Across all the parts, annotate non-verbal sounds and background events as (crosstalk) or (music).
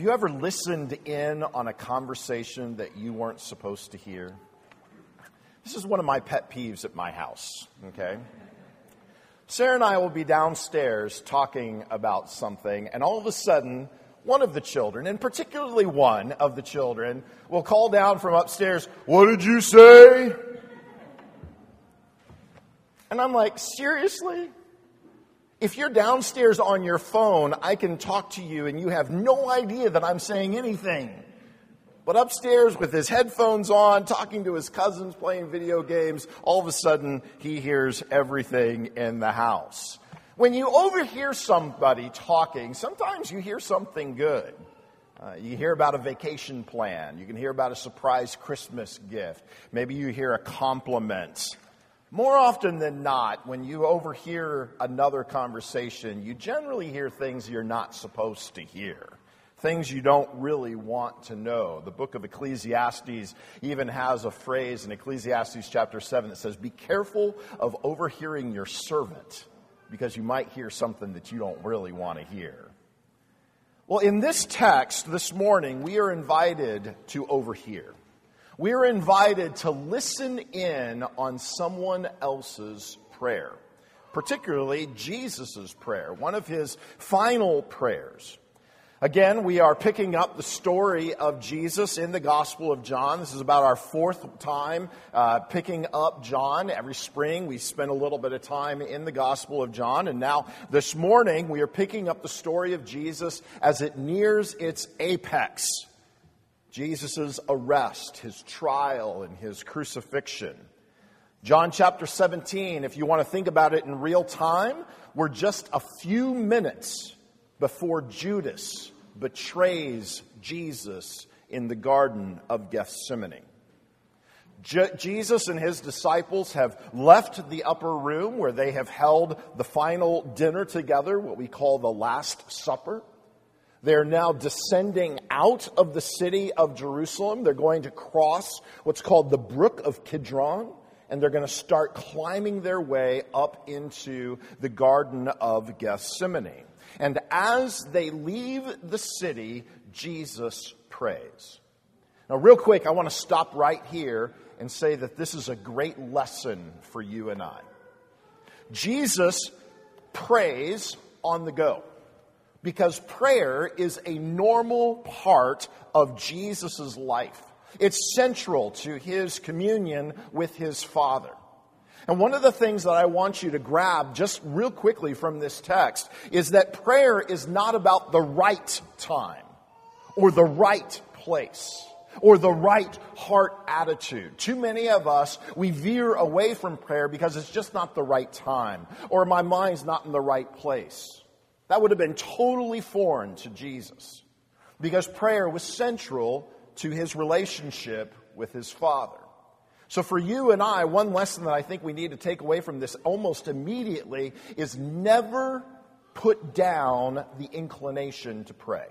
Have you ever listened in on a conversation that you weren't supposed to hear? This is one of my pet peeves at my house, okay? Sarah and I will be downstairs talking about something, and all of a sudden, one of the children, and particularly one of the children, will call down from upstairs, What did you say? And I'm like, Seriously? If you're downstairs on your phone, I can talk to you and you have no idea that I'm saying anything. But upstairs with his headphones on, talking to his cousins, playing video games, all of a sudden he hears everything in the house. When you overhear somebody talking, sometimes you hear something good. Uh, you hear about a vacation plan. You can hear about a surprise Christmas gift. Maybe you hear a compliment. More often than not, when you overhear another conversation, you generally hear things you're not supposed to hear. Things you don't really want to know. The book of Ecclesiastes even has a phrase in Ecclesiastes chapter 7 that says, Be careful of overhearing your servant, because you might hear something that you don't really want to hear. Well, in this text this morning, we are invited to overhear we're invited to listen in on someone else's prayer, particularly Jesus' prayer, one of his final prayers. Again, we are picking up the story of Jesus in the Gospel of John. This is about our fourth time uh, picking up John. Every spring, we spend a little bit of time in the Gospel of John. And now, this morning, we are picking up the story of Jesus as it nears its apex. Jesus' arrest, his trial, and his crucifixion. John chapter 17, if you want to think about it in real time, we're just a few minutes before Judas betrays Jesus in the Garden of Gethsemane. Je- Jesus and his disciples have left the upper room where they have held the final dinner together, what we call the Last Supper. They're now descending out of the city of Jerusalem. They're going to cross what's called the Brook of Kidron, and they're going to start climbing their way up into the Garden of Gethsemane. And as they leave the city, Jesus prays. Now, real quick, I want to stop right here and say that this is a great lesson for you and I. Jesus prays on the go because prayer is a normal part of Jesus' life. It's central to his communion with his Father. And one of the things that I want you to grab just real quickly from this text is that prayer is not about the right time or the right place or the right heart attitude. Too many of us, we veer away from prayer because it's just not the right time or my mind's not in the right place. That would have been totally foreign to Jesus because prayer was central to his relationship with his Father. So, for you and I, one lesson that I think we need to take away from this almost immediately is never put down the inclination to pray.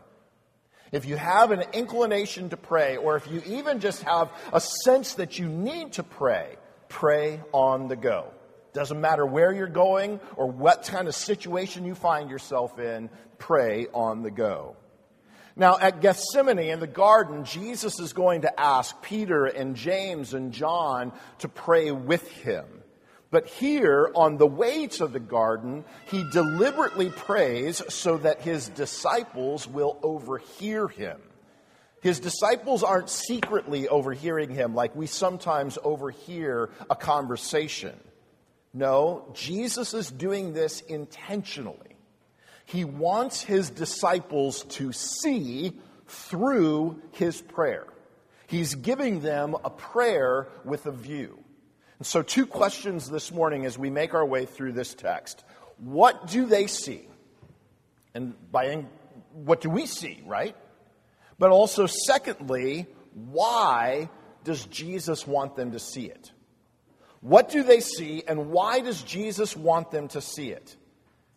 If you have an inclination to pray, or if you even just have a sense that you need to pray, pray on the go. Doesn't matter where you're going or what kind of situation you find yourself in, pray on the go. Now, at Gethsemane in the garden, Jesus is going to ask Peter and James and John to pray with him. But here, on the way to the garden, he deliberately prays so that his disciples will overhear him. His disciples aren't secretly overhearing him like we sometimes overhear a conversation. No, Jesus is doing this intentionally. He wants his disciples to see through his prayer. He's giving them a prayer with a view. And so, two questions this morning as we make our way through this text. What do they see? And by what do we see, right? But also, secondly, why does Jesus want them to see it? What do they see, and why does Jesus want them to see it?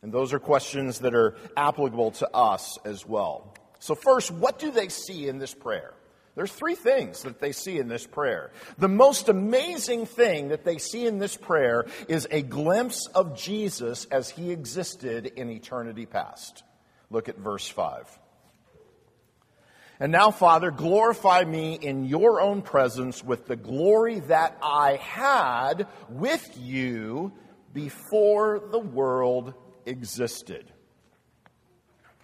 And those are questions that are applicable to us as well. So, first, what do they see in this prayer? There's three things that they see in this prayer. The most amazing thing that they see in this prayer is a glimpse of Jesus as he existed in eternity past. Look at verse 5. And now, Father, glorify me in your own presence with the glory that I had with you before the world existed.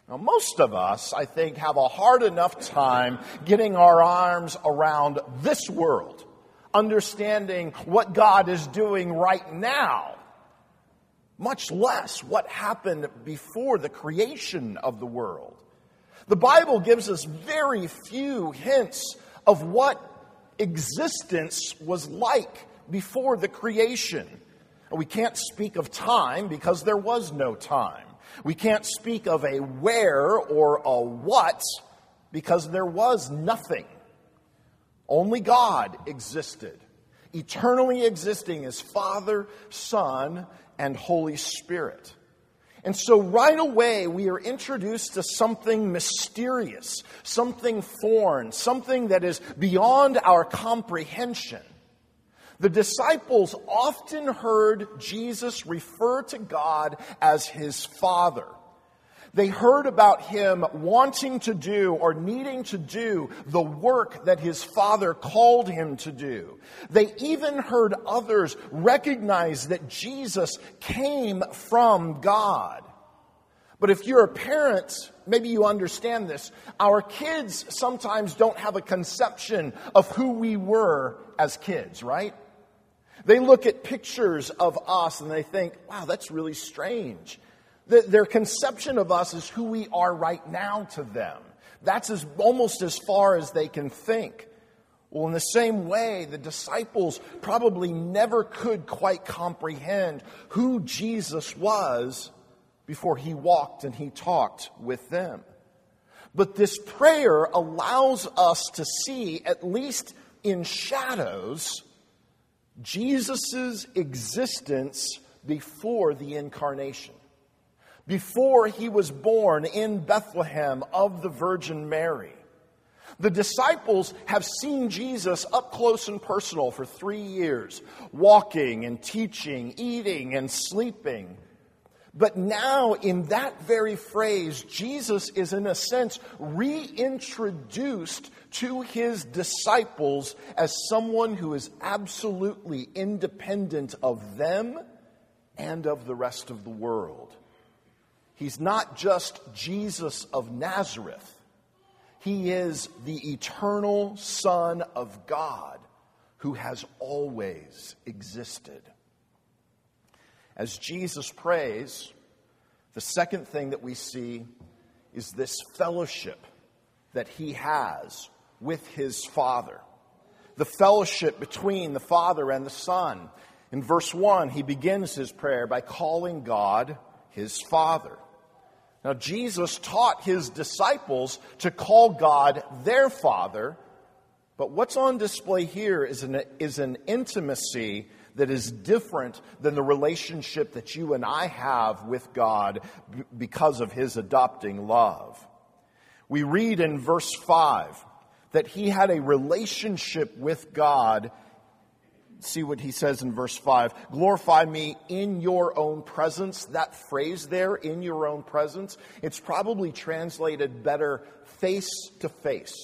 Now, most of us, I think, have a hard enough time getting our arms around this world, understanding what God is doing right now, much less what happened before the creation of the world. The Bible gives us very few hints of what existence was like before the creation. We can't speak of time because there was no time. We can't speak of a where or a what because there was nothing. Only God existed, eternally existing as Father, Son, and Holy Spirit. And so, right away, we are introduced to something mysterious, something foreign, something that is beyond our comprehension. The disciples often heard Jesus refer to God as his Father. They heard about him wanting to do or needing to do the work that his father called him to do. They even heard others recognize that Jesus came from God. But if you're a parent, maybe you understand this. Our kids sometimes don't have a conception of who we were as kids, right? They look at pictures of us and they think, wow, that's really strange. Their conception of us is who we are right now to them. That's as, almost as far as they can think. Well, in the same way, the disciples probably never could quite comprehend who Jesus was before he walked and he talked with them. But this prayer allows us to see, at least in shadows, Jesus' existence before the incarnation before he was born in Bethlehem of the Virgin Mary. The disciples have seen Jesus up close and personal for three years, walking and teaching, eating and sleeping. But now, in that very phrase, Jesus is in a sense reintroduced to his disciples as someone who is absolutely independent of them and of the rest of the world. He's not just Jesus of Nazareth. He is the eternal Son of God who has always existed. As Jesus prays, the second thing that we see is this fellowship that he has with his Father. The fellowship between the Father and the Son. In verse 1, he begins his prayer by calling God his Father. Now, Jesus taught his disciples to call God their Father, but what's on display here is an, is an intimacy that is different than the relationship that you and I have with God because of his adopting love. We read in verse 5 that he had a relationship with God see what he says in verse 5 glorify me in your own presence. That phrase there in your own presence it's probably translated better face to face.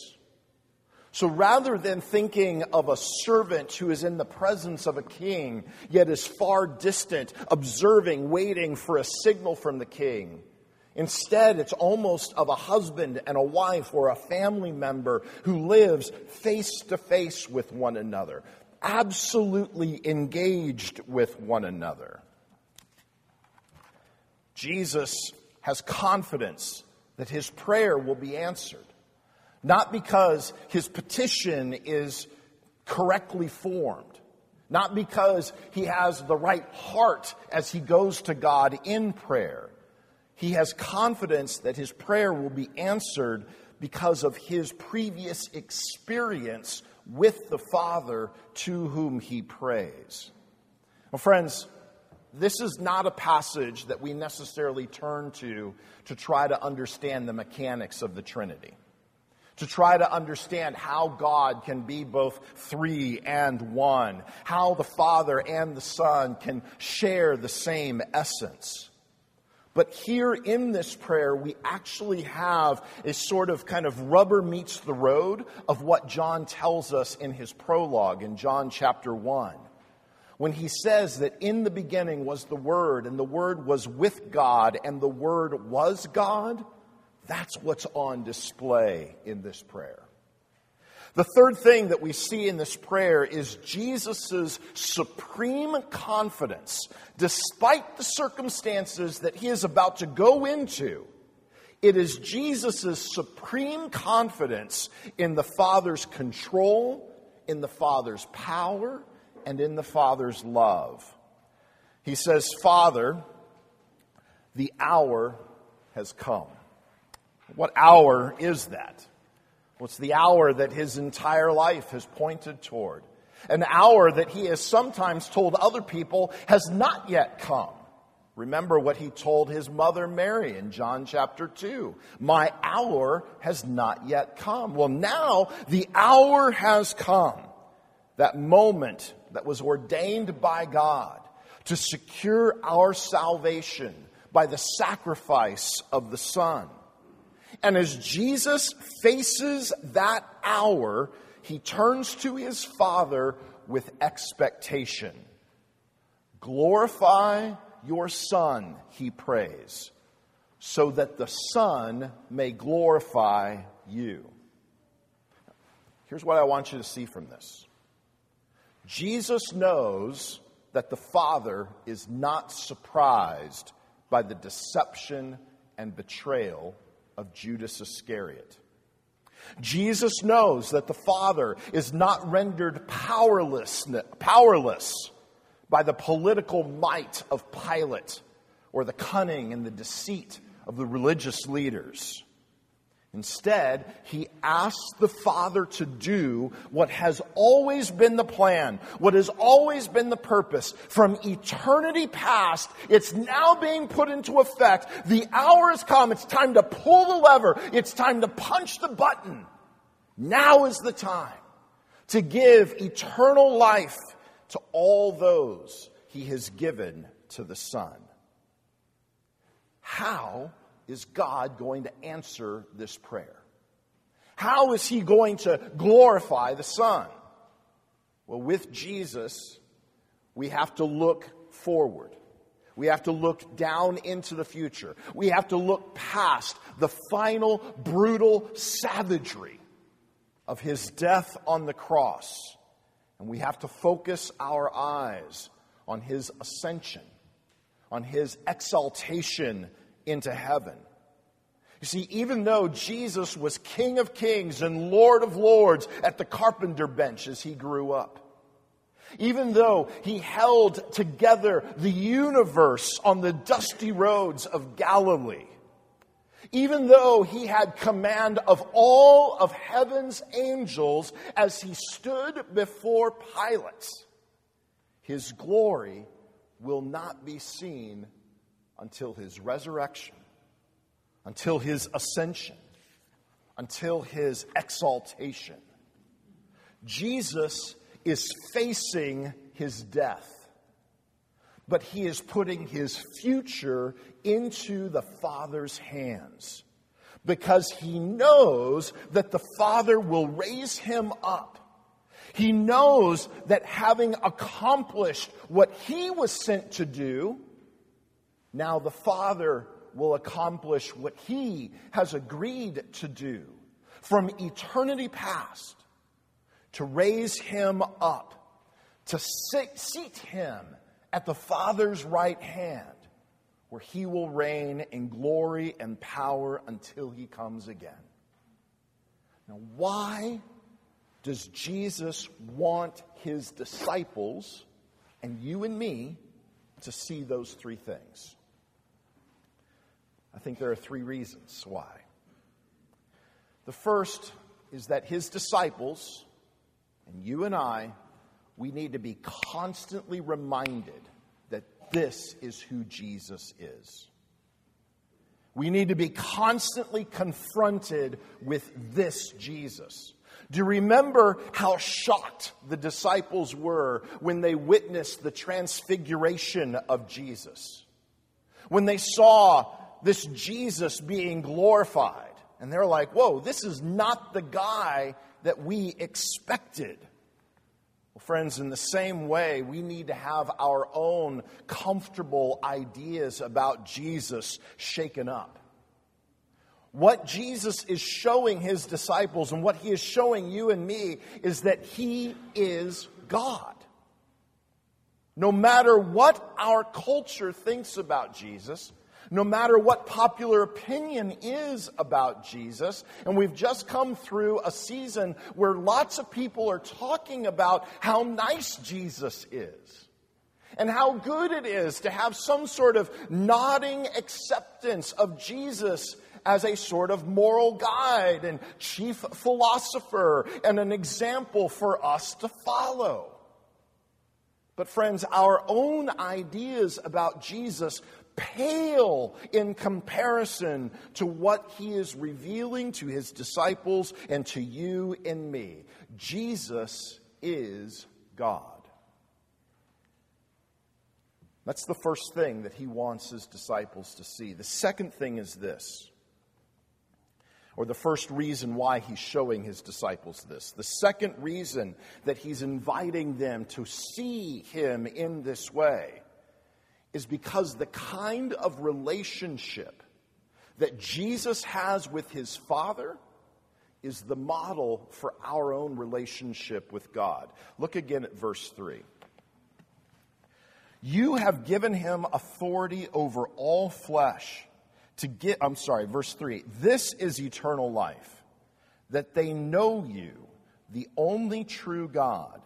So rather than thinking of a servant who is in the presence of a king yet is far distant observing waiting for a signal from the king Instead, it's almost of a husband and a wife or a family member who lives face to face with one another absolutely engaged with one another. Jesus has confidence that his prayer will be answered, not because his petition is correctly formed, not because he has the right heart as he goes to God in prayer. He has confidence that his prayer will be answered because of his previous experience with the Father to whom he prays. Well, friends, this is not a passage that we necessarily turn to to try to understand the mechanics of the Trinity, to try to understand how God can be both three and one, how the Father and the Son can share the same essence. But here in this prayer, we actually have a sort of kind of rubber meets the road of what John tells us in his prologue in John chapter 1. When he says that in the beginning was the Word, and the Word was with God, and the Word was God, that's what's on display in this prayer. The third thing that we see in this prayer is Jesus' supreme confidence, despite the circumstances that he is about to go into. It is Jesus' supreme confidence in the Father's control, in the Father's power, and in the Father's love. He says, Father, the hour has come. What hour is that? What's the hour that his entire life has pointed toward? An hour that he has sometimes told other people has not yet come. Remember what he told his mother Mary in John chapter 2. My hour has not yet come. Well, now the hour has come. That moment that was ordained by God to secure our salvation by the sacrifice of the Son. And as Jesus faces that hour, he turns to his Father with expectation. Glorify your Son, he prays, so that the Son may glorify you. Here's what I want you to see from this Jesus knows that the Father is not surprised by the deception and betrayal of Judas Iscariot. Jesus knows that the Father is not rendered powerless, powerless by the political might of Pilate or the cunning and the deceit of the religious leaders. Instead, he asks the Father to do what has always been the plan, what has always been the purpose. From eternity past, it's now being put into effect. The hour has come. It's time to pull the lever. It's time to punch the button. Now is the time to give eternal life to all those he has given to the Son. How is God going to answer this prayer? How is he going to glorify the Son? Well, with Jesus, we have to look forward. We have to look down into the future. We have to look past the final brutal savagery of his death on the cross. And we have to focus our eyes on his ascension, on his exaltation into heaven. You see, even though Jesus was King of Kings and Lord of Lords at the carpenter bench as he grew up, even though he held together the universe on the dusty roads of Galilee, even though he had command of all of heaven's angels as he stood before Pilate, his glory will not be seen until his resurrection, until his ascension, until his exaltation. Jesus is facing his death, but he is putting his future into the Father's hands because he knows that the Father will raise him up. He knows that having accomplished what he was sent to do, now the Father will accomplish what He has agreed to do from eternity past to raise Him up, to sit, seat Him at the Father's right hand, where He will reign in glory and power until He comes again. Now, why does Jesus want His disciples and you and me to see those three things? I think there are three reasons why. The first is that his disciples, and you and I, we need to be constantly reminded that this is who Jesus is. We need to be constantly confronted with this Jesus. Do you remember how shocked the disciples were when they witnessed the transfiguration of Jesus? when they saw this Jesus being glorified. And they're like, whoa, this is not the guy that we expected. Well, friends, in the same way, we need to have our own comfortable ideas about Jesus shaken up. What Jesus is showing his disciples and what he is showing you and me is that he is God. No matter what our culture thinks about Jesus, no matter what popular opinion is about Jesus, and we've just come through a season where lots of people are talking about how nice Jesus is and how good it is to have some sort of nodding acceptance of Jesus as a sort of moral guide and chief philosopher and an example for us to follow. But, friends, our own ideas about Jesus pale in comparison to what he is revealing to his disciples and to you and me. Jesus is God. That's the first thing that he wants his disciples to see. The second thing is this or the first reason why he's showing his disciples this. The second reason that he's inviting them to see him in this way is because the kind of relationship that Jesus has with his Father is the model for our own relationship with God. Look again at verse 3. You have given him authority over all flesh to get, I'm sorry, verse 3. This is eternal life, that they know you, the only true God,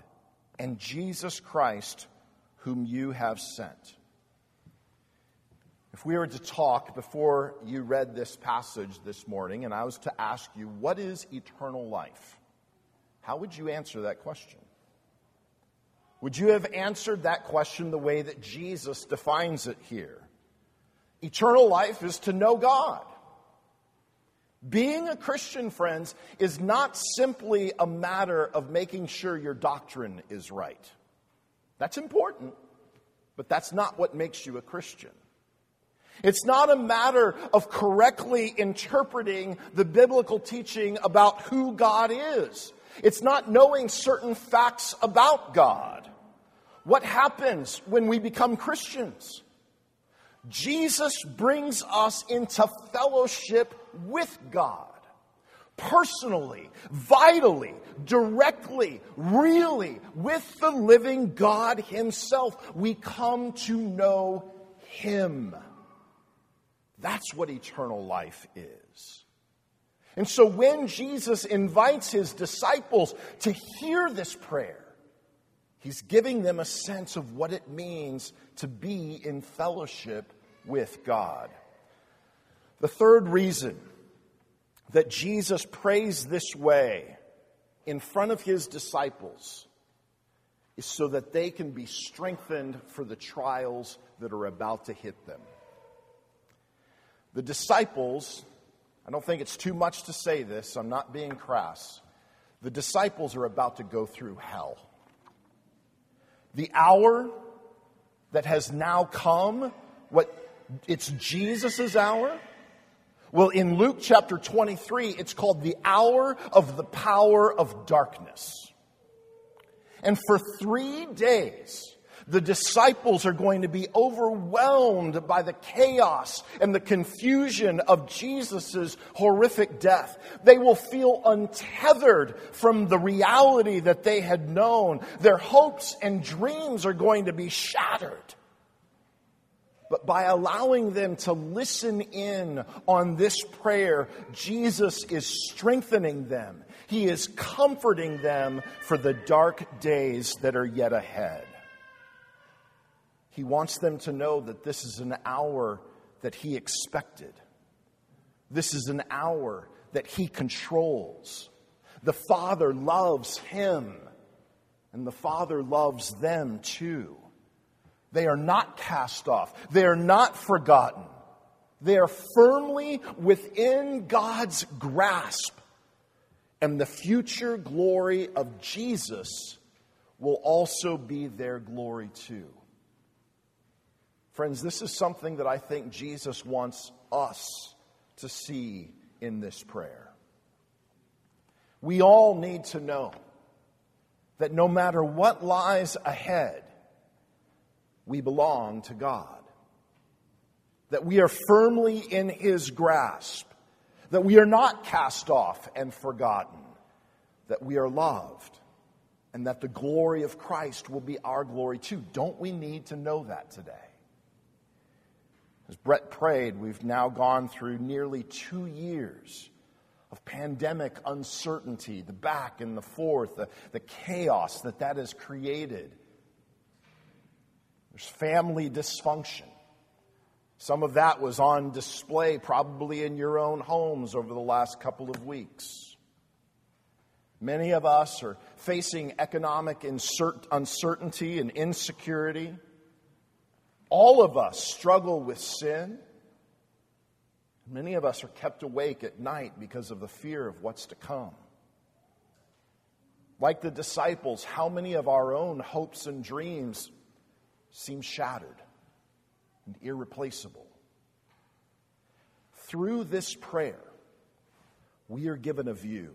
and Jesus Christ, whom you have sent. If we were to talk before you read this passage this morning, and I was to ask you, what is eternal life? How would you answer that question? Would you have answered that question the way that Jesus defines it here? Eternal life is to know God. Being a Christian, friends, is not simply a matter of making sure your doctrine is right. That's important, but that's not what makes you a Christian. It's not a matter of correctly interpreting the biblical teaching about who God is. It's not knowing certain facts about God. What happens when we become Christians? Jesus brings us into fellowship with God. Personally, vitally, directly, really, with the living God Himself. We come to know Him. That's what eternal life is. And so when Jesus invites His disciples to hear this prayer, He's giving them a sense of what it means to be in fellowship with God. The third reason that Jesus prays this way in front of his disciples is so that they can be strengthened for the trials that are about to hit them. The disciples, I don't think it's too much to say this, I'm not being crass. The disciples are about to go through hell. The hour that has now come, what it's Jesus' hour. Well, in Luke chapter 23, it's called the hour of the power of darkness. And for three days, the disciples are going to be overwhelmed by the chaos and the confusion of Jesus' horrific death. They will feel untethered from the reality that they had known. Their hopes and dreams are going to be shattered but by allowing them to listen in on this prayer, Jesus is strengthening them. He is comforting them for the dark days that are yet ahead. He wants them to know that this is an hour that He expected. This is an hour that He controls. The Father loves Him, and the Father loves them too. They are not cast off. They are not forgotten. They are firmly within God's grasp. And the future glory of Jesus will also be their glory too. Friends, this is something that I think Jesus wants us to see in this prayer. We all need to know that no matter what lies ahead, we belong to God. That we are firmly in His grasp. That we are not cast off and forgotten. That we are loved. And that the glory of Christ will be our glory too. Don't we need to know that today? As Brett prayed, we've now gone through nearly two years of pandemic uncertainty, the back and the forth, the, the chaos that that has created. There's family dysfunction. Some of that was on display probably in your own homes over the last couple of weeks. Many of us are facing economic uncertainty and insecurity. All of us struggle with sin. Many of us are kept awake at night because of the fear of what's to come. Like the disciples, how many of our own hopes and dreams seem shattered and irreplaceable? Through this prayer, we are given a view.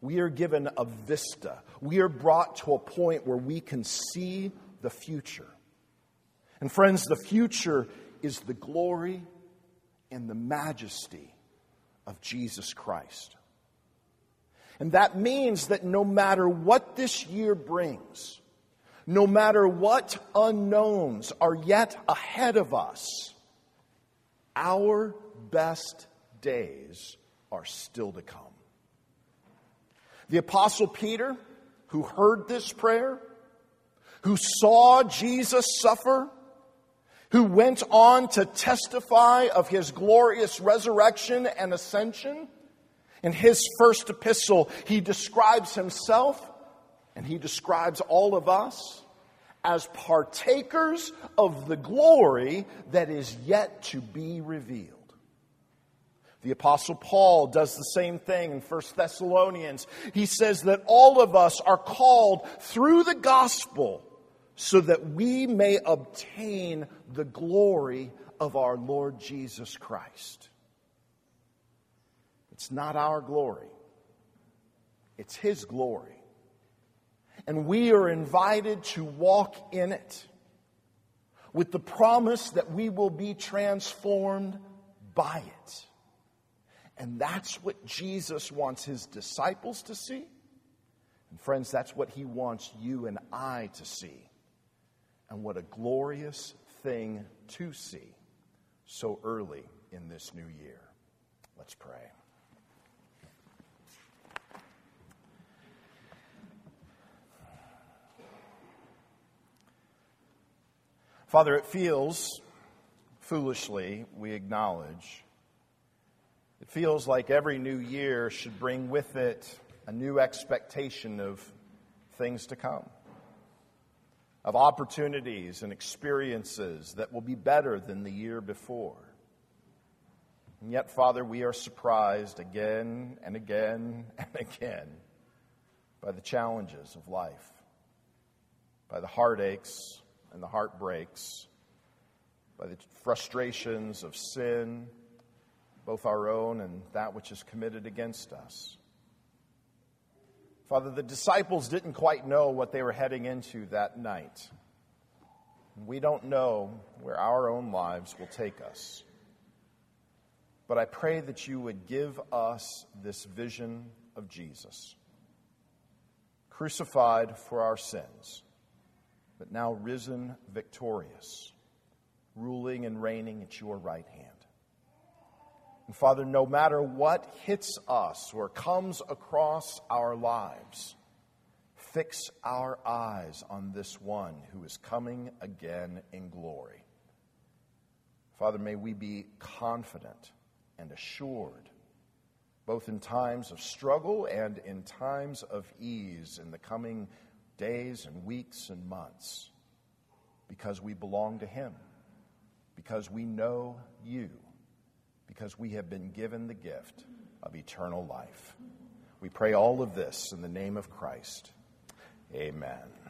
We are given a vista. We are brought to a point where we can see the future. And friends, the future is the glory and the majesty of Jesus Christ. And that means that no matter what this year brings, no matter what unknowns are yet ahead of us, our best days are still to come. The Apostle Peter, who heard this prayer, who saw Jesus suffer, who went on to testify of his glorious resurrection and ascension. In his first epistle, he describes himself and he describes all of us as partakers of the glory that is yet to be revealed. The apostle Paul does the same thing in 1 Thessalonians. He says that all of us are called through the gospel so that we may obtain the glory of our Lord Jesus Christ. It's not our glory, it's His glory. And we are invited to walk in it with the promise that we will be transformed by it. And that's what Jesus wants his disciples to see. And friends, that's what he wants you and I to see. And what a glorious thing to see so early in this new year. Let's pray. Father, it feels foolishly, we acknowledge. It feels like every new year should bring with it a new expectation of things to come of opportunities and experiences that will be better than the year before. And yet, Father, we are surprised again and again (laughs) and again by the challenges of life, by the heartaches and the heartbreaks, by the frustrations of sin, both our own and that which is committed against us. Father, the disciples didn't quite know what they were heading into that night. We don't know where our own lives will take us. But I pray that you would give us this vision of Jesus, crucified for our sins, but now risen victorious, ruling and reigning at your right hand. And Father, no matter what hits us or comes across our lives, fix our eyes on this one who is coming again in glory. Father, may we be confident and assured, both in times of struggle and in times of ease in the coming days and weeks and months, because we belong to Him, because we know you because we have been given the gift of eternal life. We pray all of this in the name of Christ. Amen.